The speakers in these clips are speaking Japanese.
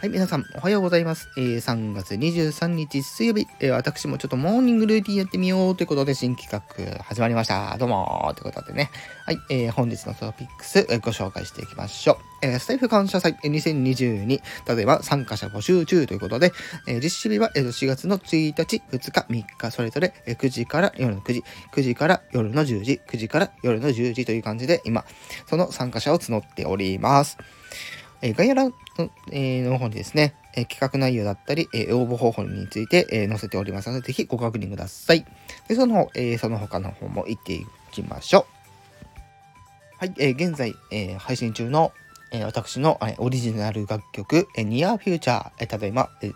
はい、皆さん、おはようございます。えー、3月23日水曜日、えー、私もちょっとモーニングルーティンやってみようということで、新企画始まりました。どうもということでね。はい、えー、本日のトピックス、えー、ご紹介していきましょう。えー、スタイフ感謝祭2022、例えば参加者募集中ということで、えー、実施日は4月の1日、2日、3日、それぞれ9時から夜の9時、9時から夜の10時、9時から夜の10時という感じで、今、その参加者を募っております。え概要欄の,、えの方にですね、え企画内容だったり、え応募方法について、え載せておりますので、ぜひご確認ください。でその、えその他の方も行っていきましょう。はい、え現在、え配信中の、え私の、オリジナル楽曲、え Near Future、え例えば、え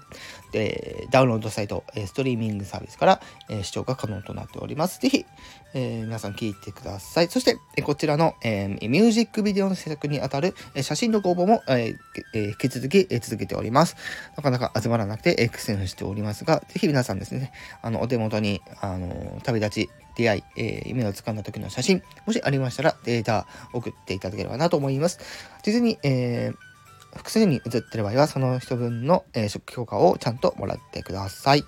えダウンロードサイト、えストリーミングサービスから、え視聴が可能となっております。ぜひ、え、皆さん聞いてください。そして、えこちらの、え、ミュージックビデオの制作にあたる、え写真のご応募も、ええ、引き続き、え続けております。なかなか集まらなくて、え苦戦しておりますが、ぜひ皆さんですね、あの、お手元に、あの、旅立ち、出会い、えー、夢をつかんだ時の写真、もしありましたらデータ送っていただければなと思います。事前に、えー、複数に写ってる場合は、その人分の、えー、初期評価をちゃんともらってください。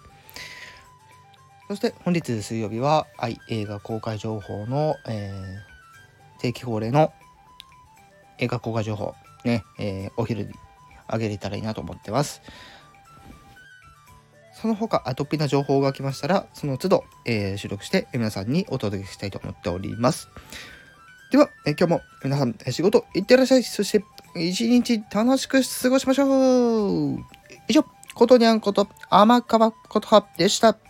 そして本日水曜日は、はい、映画公開情報の、えー、定期恒例の映画公開情報、ね、えー、お昼にあげれたらいいなと思ってます。その他、アトピーな情報が来ましたら、その都度、えー、収録して皆さんにお届けしたいと思っております。では、えー、今日も皆さん、仕事いってらっしゃい。そして、一日楽しく過ごしましょう。以上、ことにゃんこと、天川ことはでした。